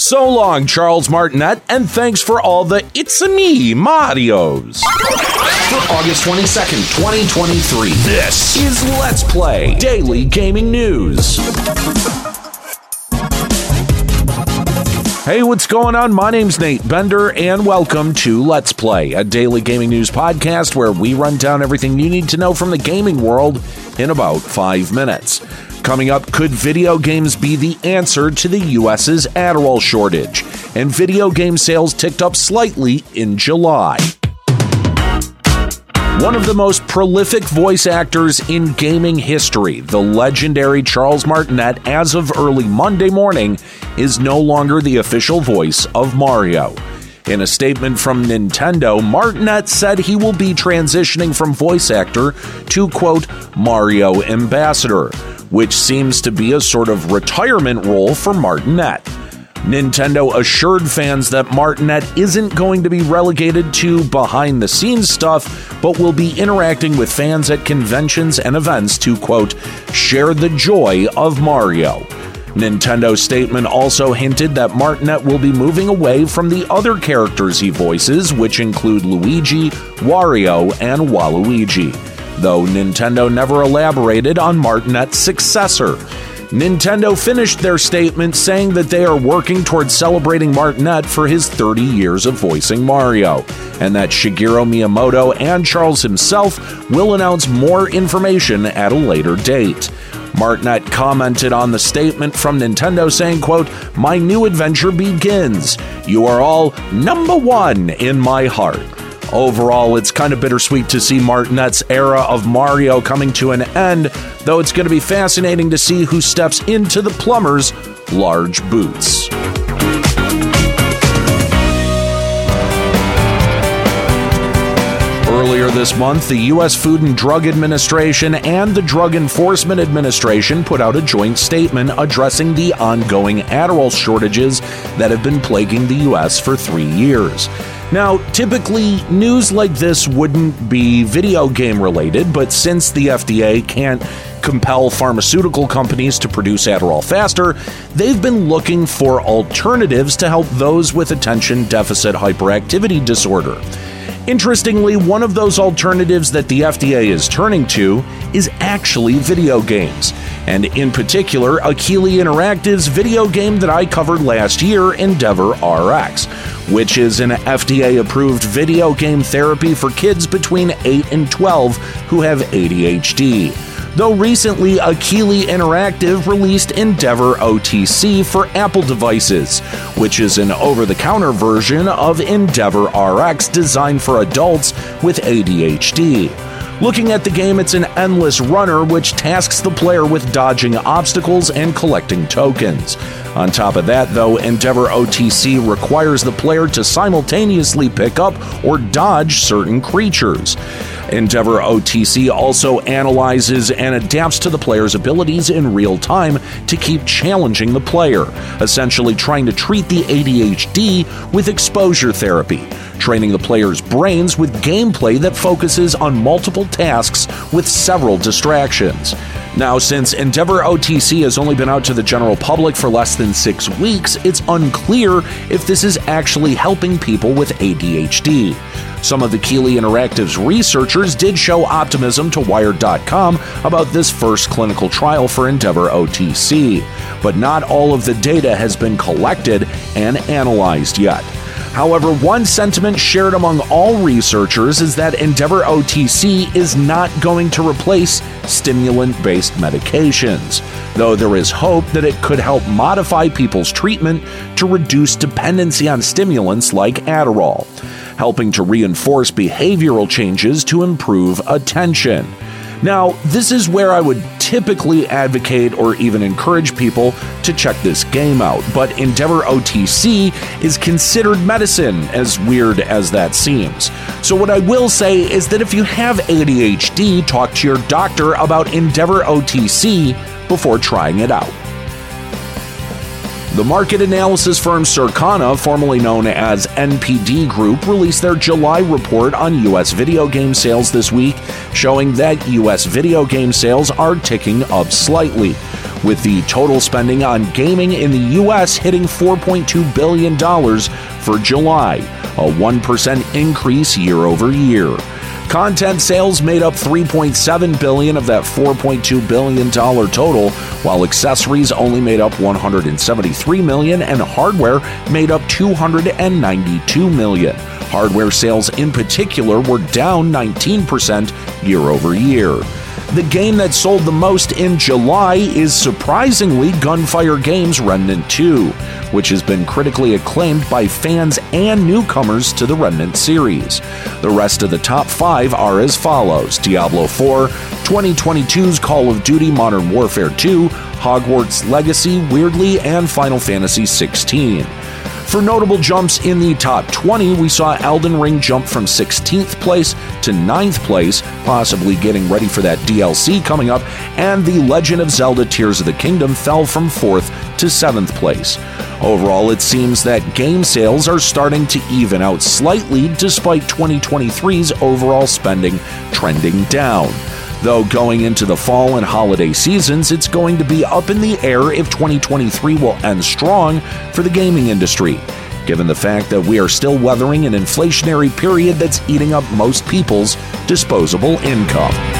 So long, Charles Martinet, and thanks for all the It's a Me Marios. For August 22nd, 2023, this is Let's Play Daily Gaming News. Hey, what's going on? My name's Nate Bender, and welcome to Let's Play, a daily gaming news podcast where we run down everything you need to know from the gaming world in about five minutes. Coming up, could video games be the answer to the US's Adderall shortage? And video game sales ticked up slightly in July. One of the most prolific voice actors in gaming history, the legendary Charles Martinet, as of early Monday morning, is no longer the official voice of Mario. In a statement from Nintendo, Martinet said he will be transitioning from voice actor to, quote, Mario ambassador, which seems to be a sort of retirement role for Martinet. Nintendo assured fans that Martinet isn't going to be relegated to behind the scenes stuff, but will be interacting with fans at conventions and events to, quote, share the joy of Mario. Nintendo's statement also hinted that Martinet will be moving away from the other characters he voices, which include Luigi, Wario, and Waluigi, though Nintendo never elaborated on Martinet's successor. Nintendo finished their statement saying that they are working towards celebrating Martinet for his 30 years of voicing Mario, and that Shigeru Miyamoto and Charles himself will announce more information at a later date. Martinet commented on the statement from Nintendo saying, quote, My new adventure begins. You are all number one in my heart. Overall, it's kind of bittersweet to see Martinet's era of Mario coming to an end, though it's going to be fascinating to see who steps into the plumber's large boots. Earlier this month, the U.S. Food and Drug Administration and the Drug Enforcement Administration put out a joint statement addressing the ongoing Adderall shortages that have been plaguing the U.S. for three years. Now, typically, news like this wouldn't be video game related, but since the FDA can't compel pharmaceutical companies to produce Adderall faster, they've been looking for alternatives to help those with attention deficit hyperactivity disorder. Interestingly, one of those alternatives that the FDA is turning to is actually video games, and in particular, Akili Interactive's video game that I covered last year, Endeavor RX, which is an FDA approved video game therapy for kids between 8 and 12 who have ADHD. Though recently, Akili Interactive released Endeavor OTC for Apple devices, which is an over the counter version of Endeavor RX designed for adults with ADHD. Looking at the game, it's an endless runner which tasks the player with dodging obstacles and collecting tokens. On top of that, though, Endeavor OTC requires the player to simultaneously pick up or dodge certain creatures. Endeavor OTC also analyzes and adapts to the player's abilities in real time to keep challenging the player, essentially trying to treat the ADHD with exposure therapy, training the player's brains with gameplay that focuses on multiple tasks with several distractions. Now, since Endeavor OTC has only been out to the general public for less than six weeks, it's unclear if this is actually helping people with ADHD. Some of the Akili Interactive's researchers did show optimism to Wired.com about this first clinical trial for Endeavor OTC, but not all of the data has been collected and analyzed yet. However, one sentiment shared among all researchers is that Endeavor OTC is not going to replace stimulant based medications, though there is hope that it could help modify people's treatment to reduce dependency on stimulants like Adderall, helping to reinforce behavioral changes to improve attention. Now, this is where I would typically advocate or even encourage people to check this game out, but Endeavor OTC is considered medicine, as weird as that seems. So, what I will say is that if you have ADHD, talk to your doctor about Endeavor OTC before trying it out. The market analysis firm Circana, formerly known as NPD Group, released their July report on U.S. video game sales this week, showing that U.S. video game sales are ticking up slightly, with the total spending on gaming in the U.S. hitting $4.2 billion for July, a 1% increase year over year. Content sales made up 3.7 billion of that 4.2 billion dollar total, while accessories only made up 173 million and hardware made up 292 million. Hardware sales in particular were down 19% year over year. The game that sold the most in July is surprisingly Gunfire Games Remnant 2, which has been critically acclaimed by fans and newcomers to the Remnant series. The rest of the top five are as follows Diablo 4, 2022's Call of Duty Modern Warfare 2, Hogwarts Legacy, Weirdly, and Final Fantasy 16. For notable jumps in the top 20, we saw Elden Ring jump from 16th place to 9th place, possibly getting ready for that DLC coming up, and The Legend of Zelda Tears of the Kingdom fell from 4th to 7th place. Overall, it seems that game sales are starting to even out slightly despite 2023's overall spending trending down. Though going into the fall and holiday seasons, it's going to be up in the air if 2023 will end strong for the gaming industry, given the fact that we are still weathering an inflationary period that's eating up most people's disposable income.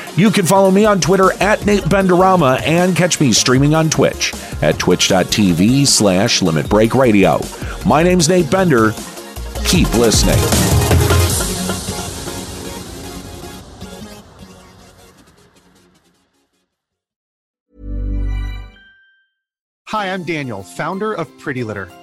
You can follow me on Twitter at Nate Benderama and catch me streaming on Twitch at twitch.tv slash Limit Break Radio. My name's Nate Bender. Keep listening. Hi, I'm Daniel, founder of Pretty Litter.